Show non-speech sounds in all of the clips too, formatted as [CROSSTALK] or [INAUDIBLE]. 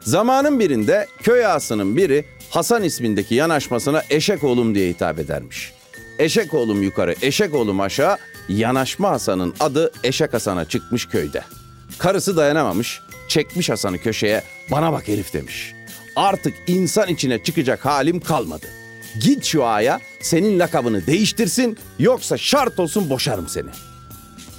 Zamanın birinde köy ağasının biri Hasan ismindeki yanaşmasına eşek oğlum diye hitap edermiş. Eşek oğlum yukarı, eşek oğlum aşağı, yanaşma Hasan'ın adı Eşek Hasan'a çıkmış köyde. Karısı dayanamamış, çekmiş Hasan'ı köşeye, bana bak herif demiş. Artık insan içine çıkacak halim kalmadı. Git şu ağaya, senin lakabını değiştirsin, yoksa şart olsun boşarım seni.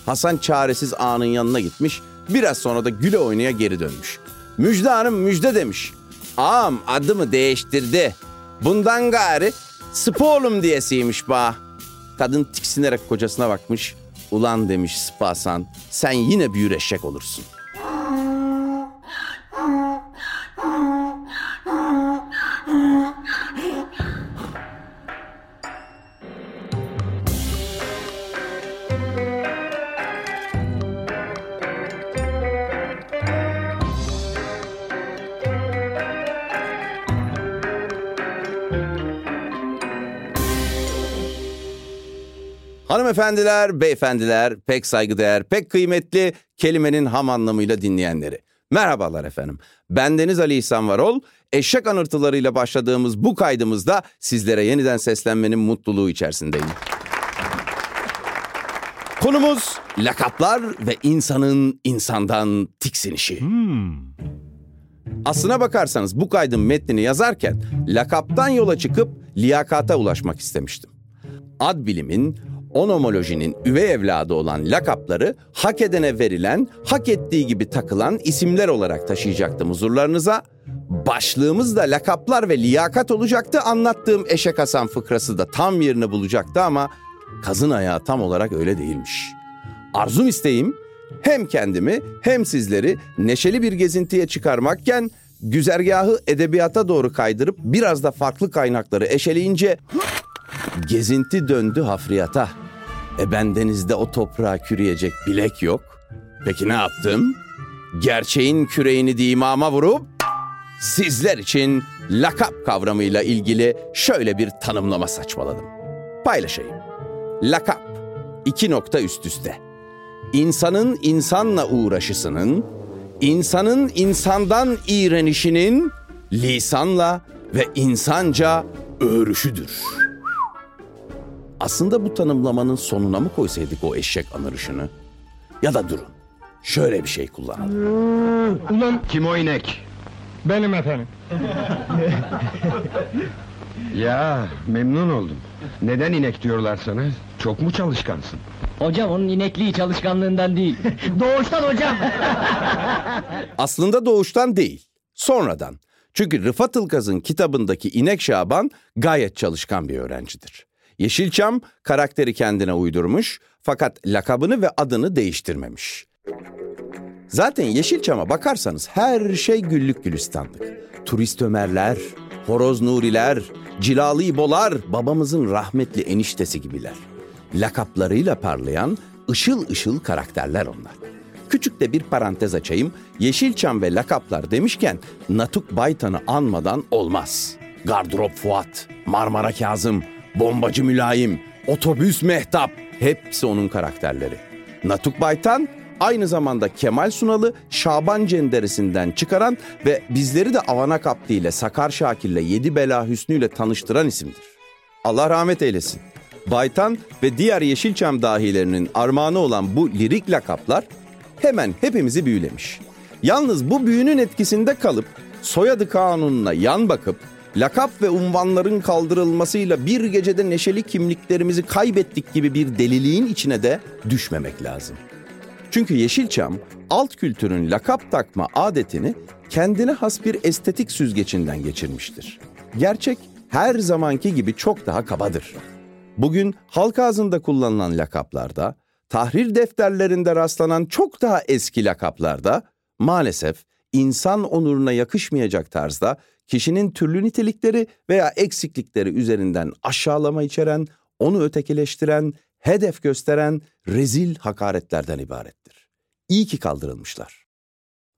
Hasan çaresiz ağanın yanına gitmiş, biraz sonra da güle oynaya geri dönmüş. Müjde hanım müjde demiş. Ağam adımı değiştirdi. Bundan gari Spoğlum diyesiymiş ba. Kadın tiksinerek kocasına bakmış. Ulan demiş Spasan sen yine büyür eşek olursun. Hanımefendiler, beyefendiler, pek saygıdeğer, pek kıymetli kelimenin ham anlamıyla dinleyenleri. Merhabalar efendim. Ben Deniz Ali İhsan Varol. Eşek anırtılarıyla başladığımız bu kaydımızda sizlere yeniden seslenmenin mutluluğu içerisindeyim. Konumuz lakaplar ve insanın insandan tiksinişi. Aslına bakarsanız bu kaydın metnini yazarken lakaptan yola çıkıp liyakata ulaşmak istemiştim. Ad bilimin, onomolojinin üvey evladı olan lakapları hak edene verilen, hak ettiği gibi takılan isimler olarak taşıyacaktım huzurlarınıza. Başlığımız da lakaplar ve liyakat olacaktı. Anlattığım Eşek Hasan fıkrası da tam yerini bulacaktı ama kazın ayağı tam olarak öyle değilmiş. Arzum isteğim hem kendimi hem sizleri neşeli bir gezintiye çıkarmakken güzergahı edebiyata doğru kaydırıp biraz da farklı kaynakları eşeleyince gezinti döndü hafriyata. E ben denizde o toprağa kürüyecek bilek yok. Peki ne yaptım? Gerçeğin küreğini dimama vurup sizler için lakap kavramıyla ilgili şöyle bir tanımlama saçmaladım. Paylaşayım. Lakap, iki nokta üst üste. İnsanın insanla uğraşısının, insanın insandan iğrenişinin lisanla ve insanca örüşüdür. Aslında bu tanımlamanın sonuna mı koysaydık o eşek anırışını? Ya da durun, şöyle bir şey kullanalım. Ulan kim o inek? Benim efendim. [LAUGHS] Ya memnun oldum. Neden inek diyorlar sana? Çok mu çalışkansın? Hocam onun inekliği çalışkanlığından değil. [LAUGHS] Doğuştan hocam. [LAUGHS] Aslında doğuştan değil, sonradan. Çünkü Rıfat Ilgaz'ın kitabındaki İnek Şaban gayet çalışkan bir öğrencidir. Yeşilçam karakteri kendine uydurmuş fakat lakabını ve adını değiştirmemiş. Zaten Yeşilçam'a bakarsanız her şey güllük gülistanlık. Turist Ömerler, Horoz Nuriler, Cilalı İbolar, babamızın rahmetli eniştesi gibiler. Lakaplarıyla parlayan ışıl ışıl karakterler onlar. Küçük de bir parantez açayım. Yeşilçam ve lakaplar demişken Natuk Baytan'ı anmadan olmaz. Gardırop Fuat, Marmara Kazım, Bombacı Mülayim, Otobüs Mehtap hepsi onun karakterleri. Natuk Baytan aynı zamanda Kemal Sunal'ı Şaban Cenderesi'nden çıkaran ve bizleri de Avana Kaplı ile Sakar Şakir'le Yedi Bela Hüsnü ile tanıştıran isimdir. Allah rahmet eylesin. Baytan ve diğer Yeşilçam dahilerinin armağanı olan bu lirik lakaplar hemen hepimizi büyülemiş. Yalnız bu büyünün etkisinde kalıp soyadı kanununa yan bakıp lakap ve unvanların kaldırılmasıyla bir gecede neşeli kimliklerimizi kaybettik gibi bir deliliğin içine de düşmemek lazım. Çünkü Yeşilçam alt kültürün lakap takma adetini kendine has bir estetik süzgecinden geçirmiştir. Gerçek her zamanki gibi çok daha kabadır. Bugün halk ağzında kullanılan lakaplarda, tahrir defterlerinde rastlanan çok daha eski lakaplarda maalesef insan onuruna yakışmayacak tarzda kişinin türlü nitelikleri veya eksiklikleri üzerinden aşağılama içeren, onu ötekileştiren, hedef gösteren rezil hakaretlerden ibarettir. İyi ki kaldırılmışlar.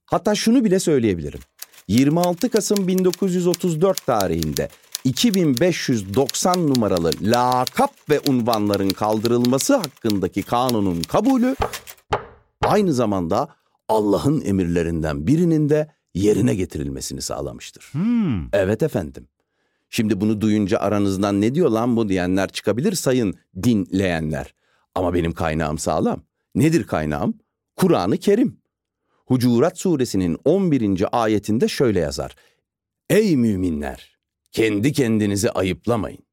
Hatta şunu bile söyleyebilirim. 26 Kasım 1934 tarihinde 2590 numaralı lakap ve unvanların kaldırılması hakkındaki kanunun kabulü aynı zamanda Allah'ın emirlerinden birinin de yerine getirilmesini sağlamıştır. Evet efendim. Şimdi bunu duyunca aranızdan ne diyor lan bu diyenler çıkabilir sayın dinleyenler. Ama benim kaynağım sağlam. Nedir kaynağım? Kur'an-ı Kerim. Hucurat suresinin 11. ayetinde şöyle yazar. Ey müminler! Kendi kendinizi ayıplamayın.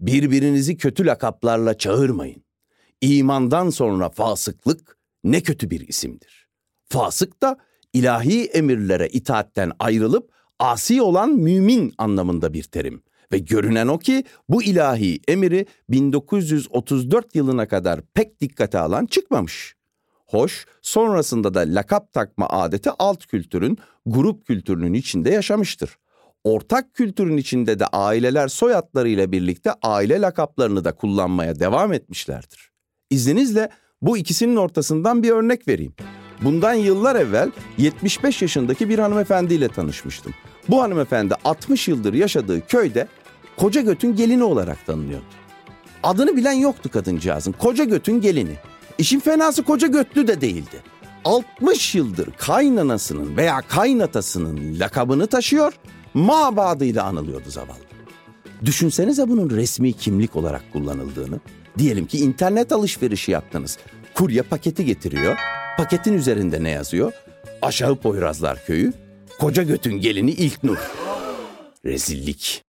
Birbirinizi kötü lakaplarla çağırmayın. İmandan sonra fasıklık ne kötü bir isimdir. Fasık da ilahi emirlere itaatten ayrılıp asi olan mümin anlamında bir terim. Ve görünen o ki bu ilahi emiri 1934 yılına kadar pek dikkate alan çıkmamış. Hoş, sonrasında da lakap takma adeti alt kültürün, grup kültürünün içinde yaşamıştır. Ortak kültürün içinde de aileler soyadlarıyla birlikte aile lakaplarını da kullanmaya devam etmişlerdir. İzninizle bu ikisinin ortasından bir örnek vereyim. Bundan yıllar evvel 75 yaşındaki bir hanımefendiyle tanışmıştım. Bu hanımefendi 60 yıldır yaşadığı köyde koca götün gelini olarak tanınıyordu. Adını bilen yoktu kadıncağızın. Koca götün gelini. İşin fenası koca götlü de değildi. 60 yıldır kaynanasının veya kaynatasının lakabını taşıyor, mabadıyla anılıyordu zavallı. Düşünsenize bunun resmi kimlik olarak kullanıldığını. Diyelim ki internet alışverişi yaptınız. Kurye paketi getiriyor. Paketin üzerinde ne yazıyor? Aşağı Poyrazlar Köyü, koca götün gelini İlknur. Rezillik.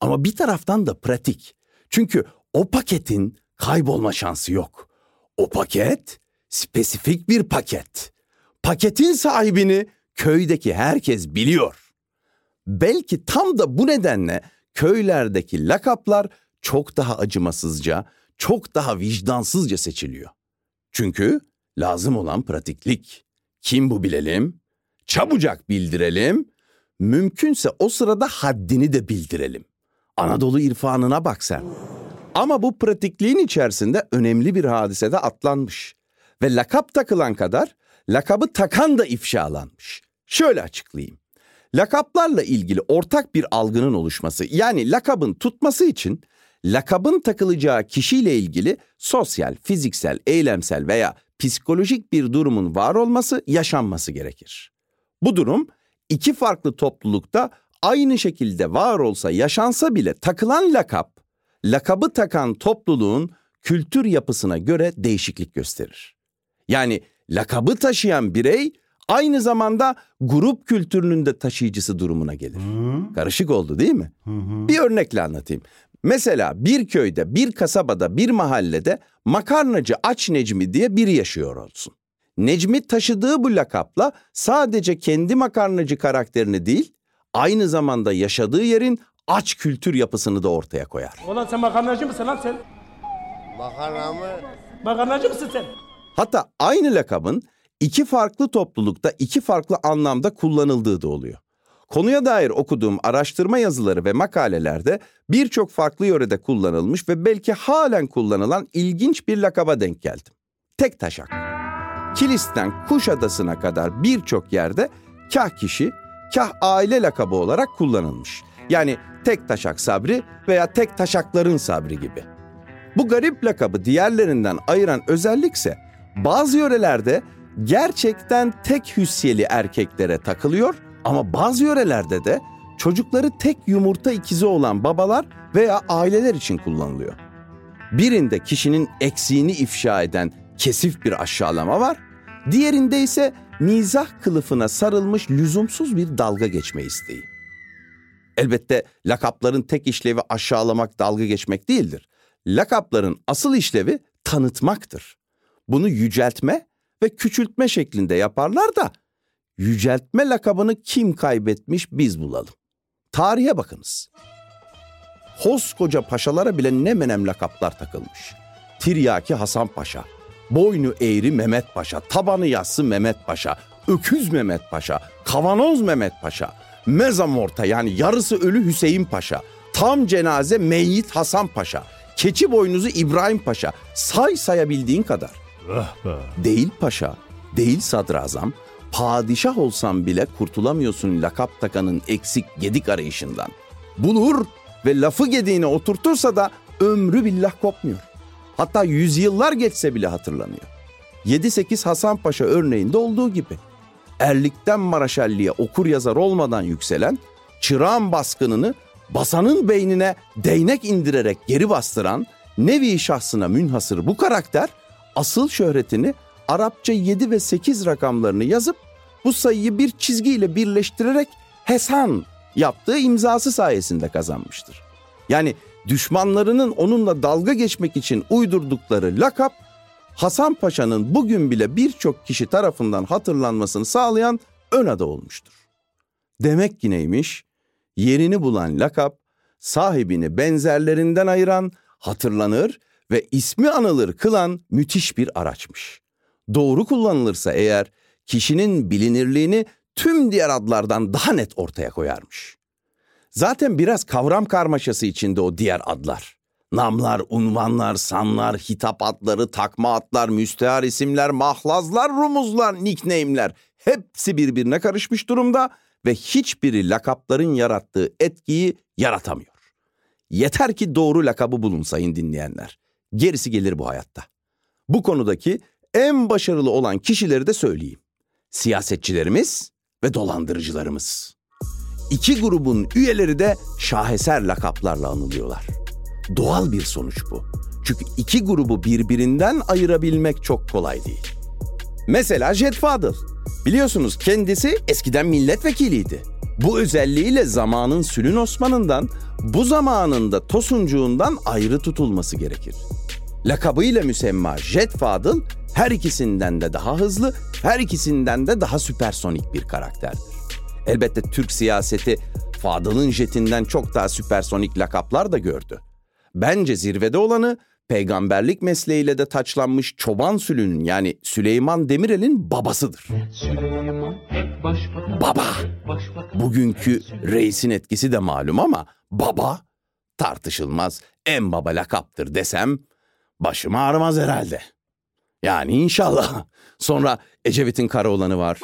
Ama bir taraftan da pratik. Çünkü o paketin kaybolma şansı yok. O paket spesifik bir paket. Paketin sahibini köydeki herkes biliyor. Belki tam da bu nedenle köylerdeki lakaplar çok daha acımasızca, çok daha vicdansızca seçiliyor. Çünkü lazım olan pratiklik. Kim bu bilelim? Çabucak bildirelim. Mümkünse o sırada haddini de bildirelim. Anadolu irfanına bak sen. Ama bu pratikliğin içerisinde önemli bir hadisede atlanmış. Ve lakap takılan kadar lakabı takan da ifşalanmış. Şöyle açıklayayım. Lakaplarla ilgili ortak bir algının oluşması yani lakabın tutması için lakabın takılacağı kişiyle ilgili sosyal, fiziksel, eylemsel veya psikolojik bir durumun var olması, yaşanması gerekir. Bu durum iki farklı toplulukta aynı şekilde var olsa, yaşansa bile takılan lakap, lakabı takan topluluğun kültür yapısına göre değişiklik gösterir. Yani lakabı taşıyan birey aynı zamanda grup kültürünün de taşıyıcısı durumuna gelir. Karışık oldu değil mi? Bir örnekle anlatayım. Mesela bir köyde, bir kasabada, bir mahallede makarnacı Aç Necmi diye biri yaşıyor olsun. Necmi taşıdığı bu lakapla sadece kendi makarnacı karakterini değil, aynı zamanda yaşadığı yerin aç kültür yapısını da ortaya koyar. Ulan sen makarnacı mısın lan sen? Makarna mı? Makarnacı mısın sen? Hatta aynı lakabın iki farklı toplulukta iki farklı anlamda kullanıldığı da oluyor. Konuya dair okuduğum araştırma yazıları ve makalelerde birçok farklı yörede kullanılmış ve belki halen kullanılan ilginç bir lakaba denk geldim. Tek taşak. Kilis'ten Kuşadası'na kadar birçok yerde kah kişi, kah aile lakabı olarak kullanılmış. Yani tek taşak sabri veya tek taşakların sabri gibi. Bu garip lakabı diğerlerinden ayıran özellikse bazı yörelerde gerçekten tek hüsyeli erkeklere takılıyor ama bazı yörelerde de çocukları tek yumurta ikizi olan babalar veya aileler için kullanılıyor. Birinde kişinin eksiğini ifşa eden kesif bir aşağılama var. Diğerinde ise mizah kılıfına sarılmış lüzumsuz bir dalga geçme isteği. Elbette lakapların tek işlevi aşağılamak, dalga geçmek değildir. Lakapların asıl işlevi tanıtmaktır. Bunu yüceltme ve küçültme şeklinde yaparlar da yüceltme lakabını kim kaybetmiş biz bulalım. Tarihe bakınız. Koskoca paşalara bile ne menem lakaplar takılmış. Tiryaki Hasan Paşa, boynu eğri Mehmet Paşa, tabanı yassı Mehmet Paşa, öküz Mehmet Paşa, kavanoz Mehmet Paşa, mezamorta yani yarısı ölü Hüseyin Paşa, tam cenaze meyyit Hasan Paşa, keçi boynuzu İbrahim Paşa, say sayabildiğin kadar. Değil paşa, değil sadrazam, padişah olsan bile kurtulamıyorsun lakap takanın eksik gedik arayışından. Bulur ve lafı gediğine oturtursa da ömrü billah kopmuyor. Hatta yüzyıllar geçse bile hatırlanıyor. 7-8 Hasan Paşa örneğinde olduğu gibi. Erlikten Maraşelliğe okur yazar olmadan yükselen, çırağın baskınını basanın beynine değnek indirerek geri bastıran, nevi şahsına münhasır bu karakter, asıl şöhretini Arapça 7 ve 8 rakamlarını yazıp bu sayıyı bir çizgiyle birleştirerek Hesan yaptığı imzası sayesinde kazanmıştır. Yani düşmanlarının onunla dalga geçmek için uydurdukları lakap Hasan Paşa'nın bugün bile birçok kişi tarafından hatırlanmasını sağlayan ön adı olmuştur. Demek ki neymiş? Yerini bulan lakap sahibini benzerlerinden ayıran, hatırlanır ve ismi anılır kılan müthiş bir araçmış. Doğru kullanılırsa eğer kişinin bilinirliğini tüm diğer adlardan daha net ortaya koyarmış. Zaten biraz kavram karmaşası içinde o diğer adlar. Namlar, unvanlar, sanlar, hitap adları, takma adlar, müstehar isimler, mahlazlar, rumuzlar, nickname'ler hepsi birbirine karışmış durumda ve hiçbiri lakapların yarattığı etkiyi yaratamıyor. Yeter ki doğru lakabı bulun sayın dinleyenler. Gerisi gelir bu hayatta. Bu konudaki en başarılı olan kişileri de söyleyeyim. Siyasetçilerimiz ve dolandırıcılarımız. İki grubun üyeleri de şaheser lakaplarla anılıyorlar. Doğal bir sonuç bu. Çünkü iki grubu birbirinden ayırabilmek çok kolay değil. Mesela Jet Fadıl. Biliyorsunuz kendisi eskiden milletvekiliydi. Bu özelliğiyle zamanın Sülün Osman'ından, bu zamanında Tosuncuğundan ayrı tutulması gerekir. Lakabıyla müsemma Jet Fadıl her ikisinden de daha hızlı, her ikisinden de daha süpersonik bir karakterdir. Elbette Türk siyaseti Fadıl'ın jetinden çok daha süpersonik lakaplar da gördü. Bence zirvede olanı peygamberlik mesleğiyle de taçlanmış Çoban Sülü'nün yani Süleyman Demirel'in babasıdır. Süleyman başbakan. Baba. Başbakan. Bugünkü reisin etkisi de malum ama baba tartışılmaz en baba lakaptır desem başım ağrımaz herhalde. Yani inşallah. Sonra Ecevit'in Karaoğlan'ı var.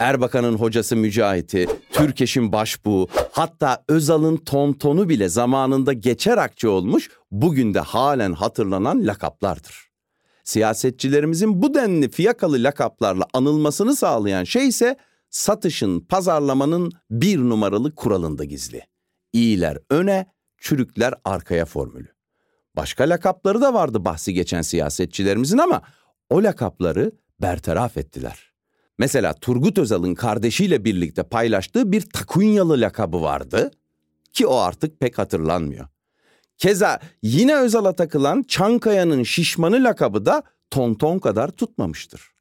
Erbakan'ın hocası Mücahit'i, Türkeş'in başbuğu, hatta Özal'ın tontonu bile zamanında geçer akçe olmuş, bugün de halen hatırlanan lakaplardır. Siyasetçilerimizin bu denli fiyakalı lakaplarla anılmasını sağlayan şey ise satışın, pazarlamanın bir numaralı kuralında gizli. İyiler öne, çürükler arkaya formülü. Başka lakapları da vardı bahsi geçen siyasetçilerimizin ama o lakapları bertaraf ettiler. Mesela Turgut Özal'ın kardeşiyle birlikte paylaştığı bir Takunyalı lakabı vardı ki o artık pek hatırlanmıyor. Keza yine Özal'a takılan Çankaya'nın şişmanı lakabı da Tonton kadar tutmamıştır.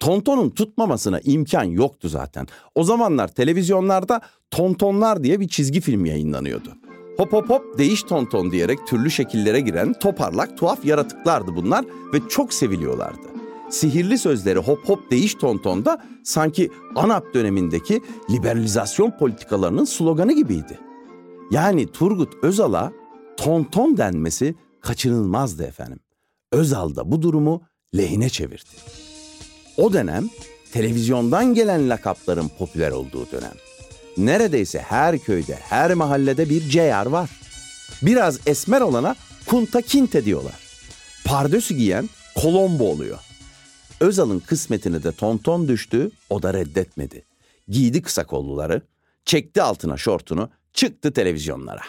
Tonton'un tutmamasına imkan yoktu zaten. O zamanlar televizyonlarda Tontonlar diye bir çizgi film yayınlanıyordu. Hop hop hop değiş tonton diyerek türlü şekillere giren toparlak tuhaf yaratıklardı bunlar ve çok seviliyorlardı. Sihirli sözleri hop hop değiş tontonda sanki ANAP dönemindeki liberalizasyon politikalarının sloganı gibiydi. Yani Turgut Özal'a tonton denmesi kaçınılmazdı efendim. Özal da bu durumu lehine çevirdi. O dönem televizyondan gelen lakapların popüler olduğu dönem. Neredeyse her köyde, her mahallede bir ceyar var. Biraz esmer olana kunta kinte diyorlar. Pardösü giyen Kolombo oluyor. Özal'ın kısmetine de tonton düştü, o da reddetmedi. Giydi kısa kolluları, çekti altına şortunu, çıktı televizyonlara.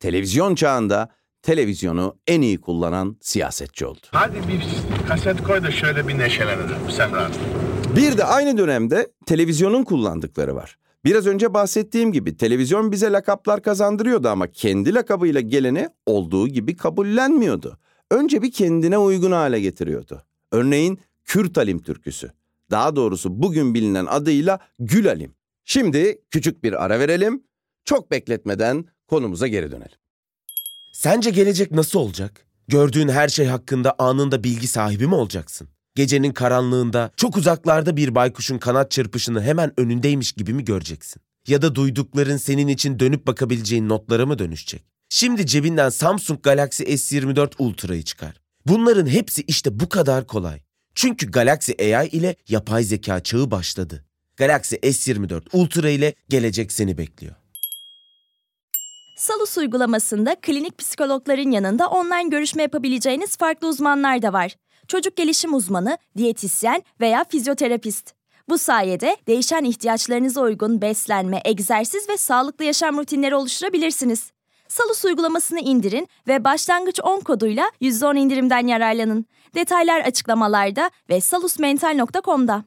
Televizyon çağında televizyonu en iyi kullanan siyasetçi oldu. Hadi bir kaset koy da şöyle bir neşelenelim sen rahat. Bir de aynı dönemde televizyonun kullandıkları var. Biraz önce bahsettiğim gibi televizyon bize lakaplar kazandırıyordu ama kendi lakabıyla geleni olduğu gibi kabullenmiyordu. Önce bir kendine uygun hale getiriyordu. Örneğin Kürt Halim türküsü. Daha doğrusu bugün bilinen adıyla Gülalim. Şimdi küçük bir ara verelim. Çok bekletmeden konumuza geri dönelim. Sence gelecek nasıl olacak? Gördüğün her şey hakkında anında bilgi sahibi mi olacaksın? Gecenin karanlığında çok uzaklarda bir baykuşun kanat çırpışını hemen önündeymiş gibi mi göreceksin? Ya da duydukların senin için dönüp bakabileceğin notlara mı dönüşecek? Şimdi cebinden Samsung Galaxy S24 Ultra'yı çıkar. Bunların hepsi işte bu kadar kolay. Çünkü Galaxy AI ile yapay zeka çağı başladı. Galaxy S24 Ultra ile gelecek seni bekliyor. Salus uygulamasında klinik psikologların yanında online görüşme yapabileceğiniz farklı uzmanlar da var. Çocuk gelişim uzmanı, diyetisyen veya fizyoterapist. Bu sayede değişen ihtiyaçlarınıza uygun beslenme, egzersiz ve sağlıklı yaşam rutinleri oluşturabilirsiniz. Salus uygulamasını indirin ve başlangıç 10 koduyla %10 indirimden yararlanın. Detaylar açıklamalarda ve salusmental.com'da.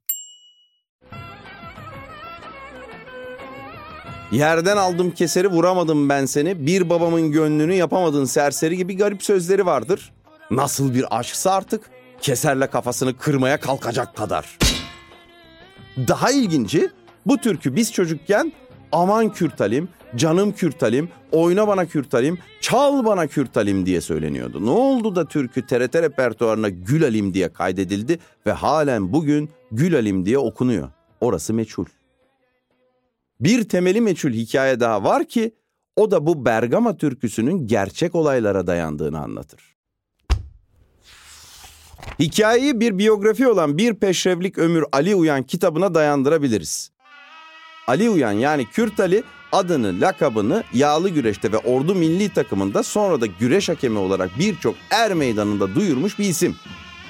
Yerden aldım keseri vuramadım ben seni. Bir babamın gönlünü yapamadın serseri gibi garip sözleri vardır. Nasıl bir aşksa artık keserle kafasını kırmaya kalkacak kadar. Daha ilginci bu türkü biz çocukken aman kürtalim, canım kürtalim, oyna bana kürtalim, çal bana kürtalim diye söyleniyordu. Ne oldu da türkü TRT repertuarına Gülalim diye kaydedildi ve halen bugün Gülalim diye okunuyor. Orası meçhul. Bir temeli meçhul hikaye daha var ki o da bu Bergama türküsünün gerçek olaylara dayandığını anlatır. Hikayeyi bir biyografi olan Bir Peşrevlik Ömür Ali Uyan kitabına dayandırabiliriz. Ali Uyan yani Kürt Ali adını, lakabını yağlı güreşte ve ordu milli takımında sonra da güreş hakemi olarak birçok er meydanında duyurmuş bir isim.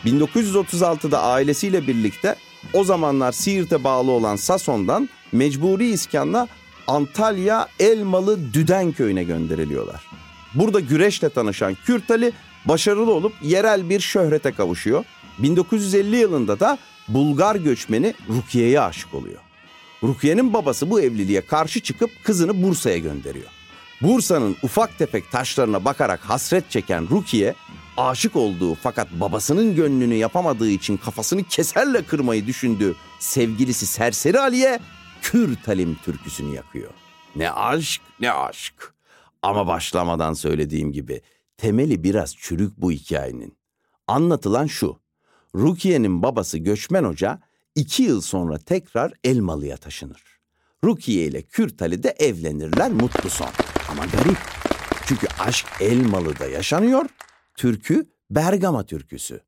1936'da ailesiyle birlikte o zamanlar Siirt'e bağlı olan Sason'dan mecburi iskanla Antalya Elmalı Düden köyüne gönderiliyorlar. Burada güreşle tanışan Kürt Ali başarılı olup yerel bir şöhrete kavuşuyor. 1950 yılında da Bulgar göçmeni Rukiye'ye aşık oluyor. Rukiye'nin babası bu evliliğe karşı çıkıp kızını Bursa'ya gönderiyor. Bursa'nın ufak tefek taşlarına bakarak hasret çeken Rukiye, aşık olduğu fakat babasının gönlünü yapamadığı için kafasını keserle kırmayı düşündüğü sevgilisi Serseri Ali'ye Kürt Halim türküsünü yakıyor. Ne aşk ne aşk. Ama başlamadan söylediğim gibi temeli biraz çürük bu hikayenin. Anlatılan şu. Rukiye'nin babası Göçmen Hoca iki yıl sonra tekrar Elmalı'ya taşınır. Rukiye ile Kürt Ali de evlenirler mutlu son. Ama garip. Çünkü aşk Elmalı'da yaşanıyor, türkü Bergama türküsü.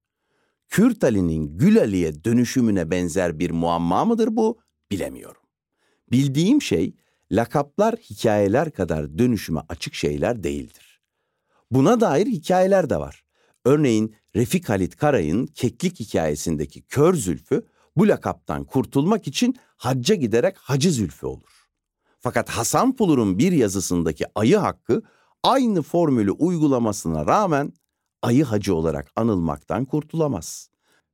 Kürt Ali'nin Gül Ali'ye dönüşümüne benzer bir muamma mıdır bu bilemiyorum. Bildiğim şey lakaplar hikayeler kadar dönüşüme açık şeyler değildir. Buna dair hikayeler de var. Örneğin Refik Halit Karay'ın Keklik hikayesindeki Kör Zülfü bu lakaptan kurtulmak için hacca giderek Hacı Zülfü olur. Fakat Hasan Pulur'un bir yazısındaki ayı hakkı aynı formülü uygulamasına rağmen ayı hacı olarak anılmaktan kurtulamaz.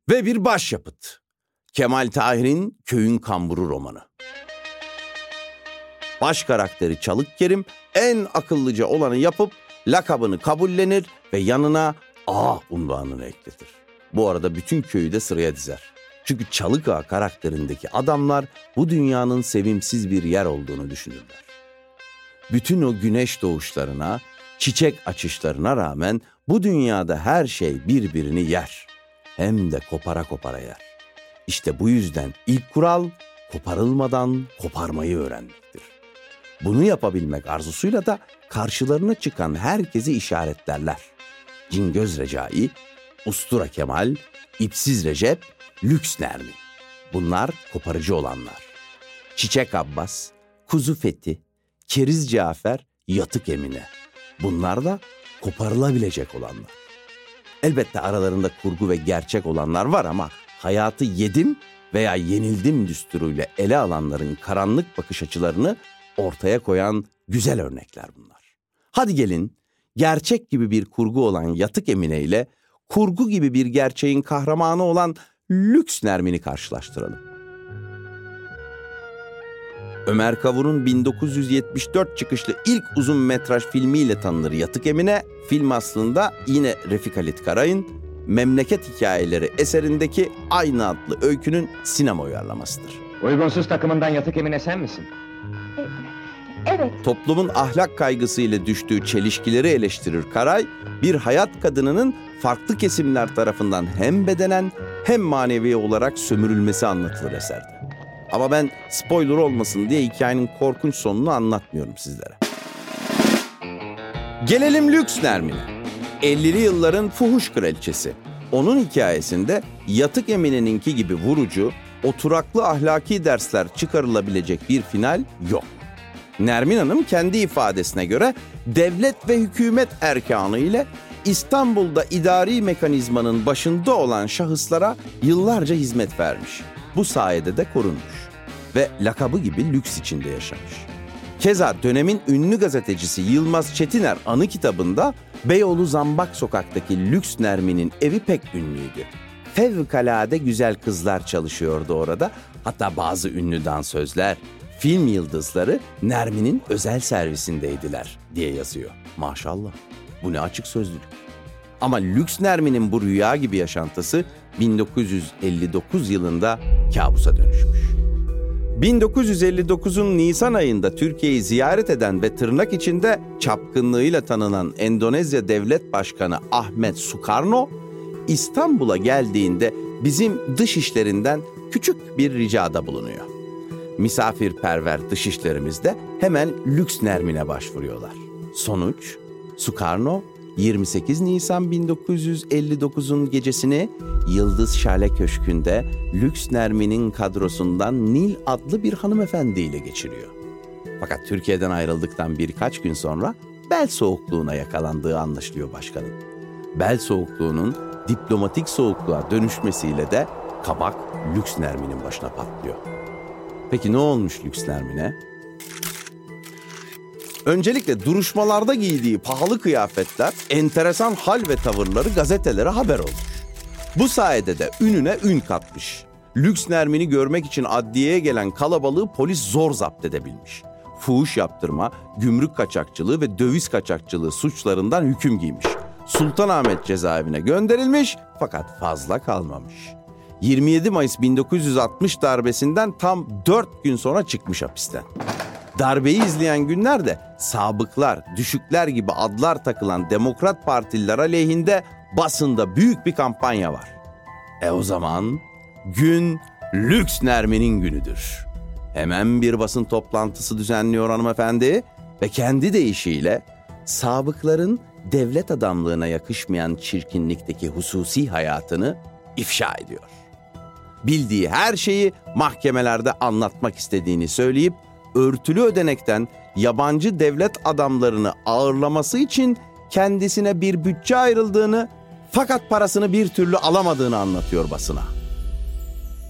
Ve bir başyapıt. Kemal Tahir'in Köyün Kamburu romanı. Baş karakteri Çalık Kerim en akıllıca olanı yapıp lakabını kabullenir ve yanına A unvanını ekletir. Bu arada bütün köyü de sıraya dizer. Çünkü Çalık Ağa karakterindeki adamlar bu dünyanın sevimsiz bir yer olduğunu düşünürler. Bütün o güneş doğuşlarına, çiçek açışlarına rağmen bu dünyada her şey birbirini yer. Hem de kopara kopara yer. İşte bu yüzden ilk kural koparılmadan koparmayı öğrenmektir. Bunu yapabilmek arzusuyla da karşılarına çıkan herkesi işaretlerler. Cingöz Recai, Ustura Kemal, İpsiz Recep, Lüks Nermin. Bunlar koparıcı olanlar. Çiçek Abbas, Kuzu Fethi, Keriz Cafer, Yatık Emine. Bunlar da koparılabilecek olanlar. Elbette aralarında kurgu ve gerçek olanlar var ama hayatı yedim veya yenildim düsturuyla ele alanların karanlık bakış açılarını ortaya koyan güzel örnekler bunlar. Hadi gelin gerçek gibi bir kurgu olan Yatık Emine ile kurgu gibi bir gerçeğin kahramanı olan Lüks Nermin'i karşılaştıralım. Ömer Kavur'un 1974 çıkışlı ilk uzun metraj filmiyle tanınır Yatık Emine. Film aslında yine Refik Halit Karay'ın Memleket Hikayeleri eserindeki aynı adlı öykünün sinema uyarlamasıdır. Uygunsuz takımından yatık emine sen misin? Evet. Toplumun ahlak kaygısıyla düştüğü çelişkileri eleştirir Karay, bir hayat kadınının farklı kesimler tarafından hem bedenen hem manevi olarak sömürülmesi anlatılır eserde. Ama ben spoiler olmasın diye hikayenin korkunç sonunu anlatmıyorum sizlere. Gelelim Lüks Nermin'e. 50'li yılların fuhuş kraliçesi. Onun hikayesinde yatık emineninki gibi vurucu, oturaklı ahlaki dersler çıkarılabilecek bir final yok. Nermin Hanım kendi ifadesine göre devlet ve hükümet erkanı ile İstanbul'da idari mekanizmanın başında olan şahıslara yıllarca hizmet vermiş. Bu sayede de korunmuş ve lakabı gibi lüks içinde yaşamış. Keza dönemin ünlü gazetecisi Yılmaz Çetiner anı kitabında Beyoğlu Zambak sokaktaki lüks Nermin'in evi pek ünlüydü. Fevkalade güzel kızlar çalışıyordu orada. Hatta bazı ünlü dansözler, film yıldızları Nermin'in özel servisindeydiler diye yazıyor. Maşallah. Bu ne açık sözlülük. Ama lüks Nermin'in bu rüya gibi yaşantısı 1959 yılında kabusa dönüşmüş. 1959'un Nisan ayında Türkiye'yi ziyaret eden ve tırnak içinde çapkınlığıyla tanınan Endonezya Devlet Başkanı Ahmet Sukarno, İstanbul'a geldiğinde bizim dış işlerinden küçük bir ricada bulunuyor. Misafirperver dışişlerimiz de hemen lüks Nermin'e başvuruyorlar. Sonuç, Sukarno 28 Nisan 1959'un gecesini Yıldız Şale Köşkü'nde Lüks Nermin'in kadrosundan Nil adlı bir hanımefendiyle geçiriyor. Fakat Türkiye'den ayrıldıktan birkaç gün sonra bel soğukluğuna yakalandığı anlaşılıyor başkanın. Bel soğukluğunun diplomatik soğukluğa dönüşmesiyle de kabak Lüks Nermin'in başına patlıyor. Peki ne olmuş Lüks Nermin'e? Öncelikle duruşmalarda giydiği pahalı kıyafetler, enteresan hal ve tavırları gazetelere haber olmuş. Bu sayede de ününe ün katmış. Lüks Nermin'i görmek için adliyeye gelen kalabalığı polis zor zapt edebilmiş. Fuhuş yaptırma, gümrük kaçakçılığı ve döviz kaçakçılığı suçlarından hüküm giymiş. Sultanahmet cezaevine gönderilmiş fakat fazla kalmamış. 27 Mayıs 1960 darbesinden tam 4 gün sonra çıkmış hapisten. Darbeyi izleyen günlerde sabıklar, düşükler gibi adlar takılan Demokrat Partililer aleyhinde basında büyük bir kampanya var. E o zaman gün Lüks Nermin'in günüdür. Hemen bir basın toplantısı düzenliyor hanımefendi ve kendi deyişiyle sabıkların devlet adamlığına yakışmayan çirkinlikteki hususi hayatını ifşa ediyor. Bildiği her şeyi mahkemelerde anlatmak istediğini söyleyip örtülü ödenekten yabancı devlet adamlarını ağırlaması için kendisine bir bütçe ayrıldığını fakat parasını bir türlü alamadığını anlatıyor basına.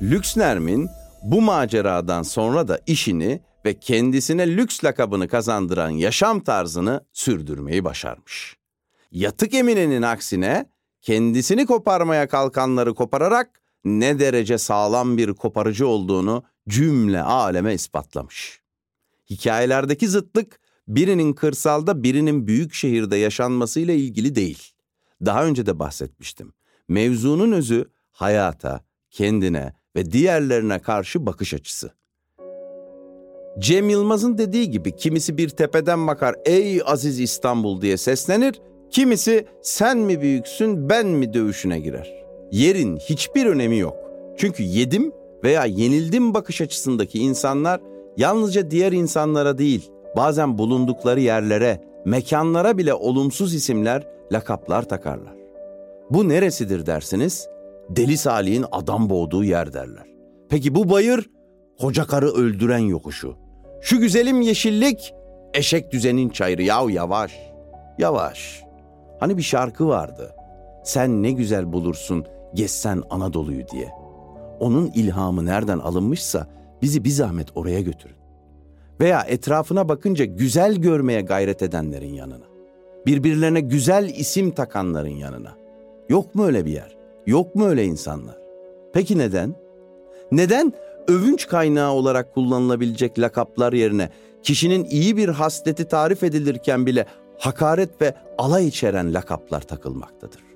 Lüks Nermin bu maceradan sonra da işini ve kendisine lüks lakabını kazandıran yaşam tarzını sürdürmeyi başarmış. Yatık Emine'nin aksine kendisini koparmaya kalkanları kopararak ne derece sağlam bir koparıcı olduğunu cümle aleme ispatlamış. Hikayelerdeki zıtlık birinin kırsalda birinin büyük şehirde yaşanmasıyla ilgili değil. Daha önce de bahsetmiştim. Mevzunun özü hayata, kendine ve diğerlerine karşı bakış açısı. Cem Yılmaz'ın dediği gibi kimisi bir tepeden bakar ey aziz İstanbul diye seslenir, kimisi sen mi büyüksün ben mi dövüşüne girer. Yerin hiçbir önemi yok. Çünkü yedim veya yenildim bakış açısındaki insanlar yalnızca diğer insanlara değil, bazen bulundukları yerlere, mekanlara bile olumsuz isimler, lakaplar takarlar. Bu neresidir dersiniz? Deli Salih'in adam boğduğu yer derler. Peki bu bayır koca karı öldüren yokuşu. Şu güzelim yeşillik eşek düzenin çayırı yav yavaş. Yavaş. Hani bir şarkı vardı. Sen ne güzel bulursun gezsen Anadolu'yu diye. Onun ilhamı nereden alınmışsa bizi bir zahmet oraya götürün. Veya etrafına bakınca güzel görmeye gayret edenlerin yanına. Birbirlerine güzel isim takanların yanına. Yok mu öyle bir yer? Yok mu öyle insanlar? Peki neden? Neden övünç kaynağı olarak kullanılabilecek lakaplar yerine kişinin iyi bir hasleti tarif edilirken bile hakaret ve alay içeren lakaplar takılmaktadır?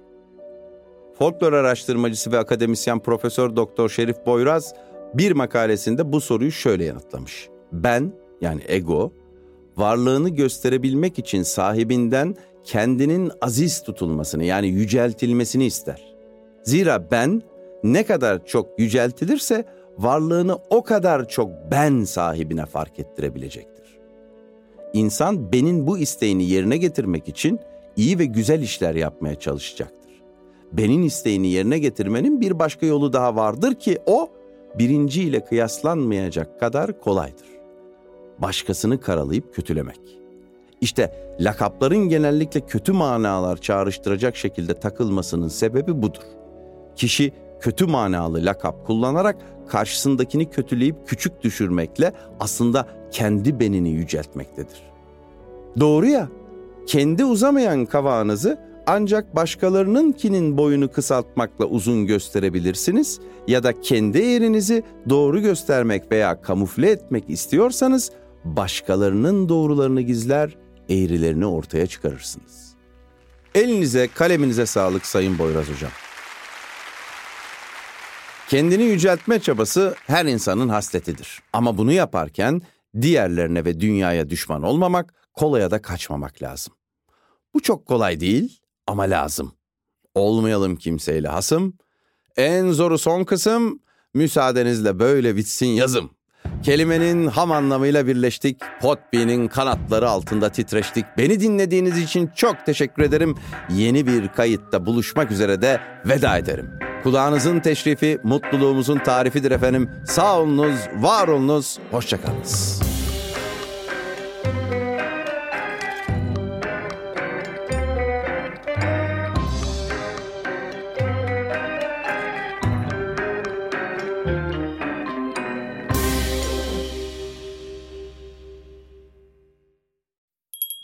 Folklor araştırmacısı ve akademisyen Profesör Doktor Şerif Boyraz bir makalesinde bu soruyu şöyle yanıtlamış. Ben yani ego varlığını gösterebilmek için sahibinden kendinin aziz tutulmasını yani yüceltilmesini ister. Zira ben ne kadar çok yüceltilirse varlığını o kadar çok ben sahibine fark ettirebilecektir. İnsan benin bu isteğini yerine getirmek için iyi ve güzel işler yapmaya çalışacaktır. Benin isteğini yerine getirmenin bir başka yolu daha vardır ki o birinci ile kıyaslanmayacak kadar kolaydır. Başkasını karalayıp kötülemek. İşte lakapların genellikle kötü manalar çağrıştıracak şekilde takılmasının sebebi budur. Kişi kötü manalı lakap kullanarak karşısındakini kötüleyip küçük düşürmekle aslında kendi benini yüceltmektedir. Doğru ya, kendi uzamayan kavağınızı ancak başkalarınınkinin boyunu kısaltmakla uzun gösterebilirsiniz ya da kendi yerinizi doğru göstermek veya kamufle etmek istiyorsanız başkalarının doğrularını gizler, eğrilerini ortaya çıkarırsınız. Elinize, kaleminize sağlık Sayın Boyraz Hocam. Kendini yüceltme çabası her insanın hasletidir. Ama bunu yaparken diğerlerine ve dünyaya düşman olmamak, kolaya da kaçmamak lazım. Bu çok kolay değil ama lazım. Olmayalım kimseyle hasım. En zoru son kısım, müsaadenizle böyle bitsin yazım. Kelimenin ham anlamıyla birleştik. Potbi'nin kanatları altında titreştik. Beni dinlediğiniz için çok teşekkür ederim. Yeni bir kayıtta buluşmak üzere de veda ederim. Kulağınızın teşrifi mutluluğumuzun tarifidir efendim. Sağ olunuz, var olunuz, hoşçakalınız.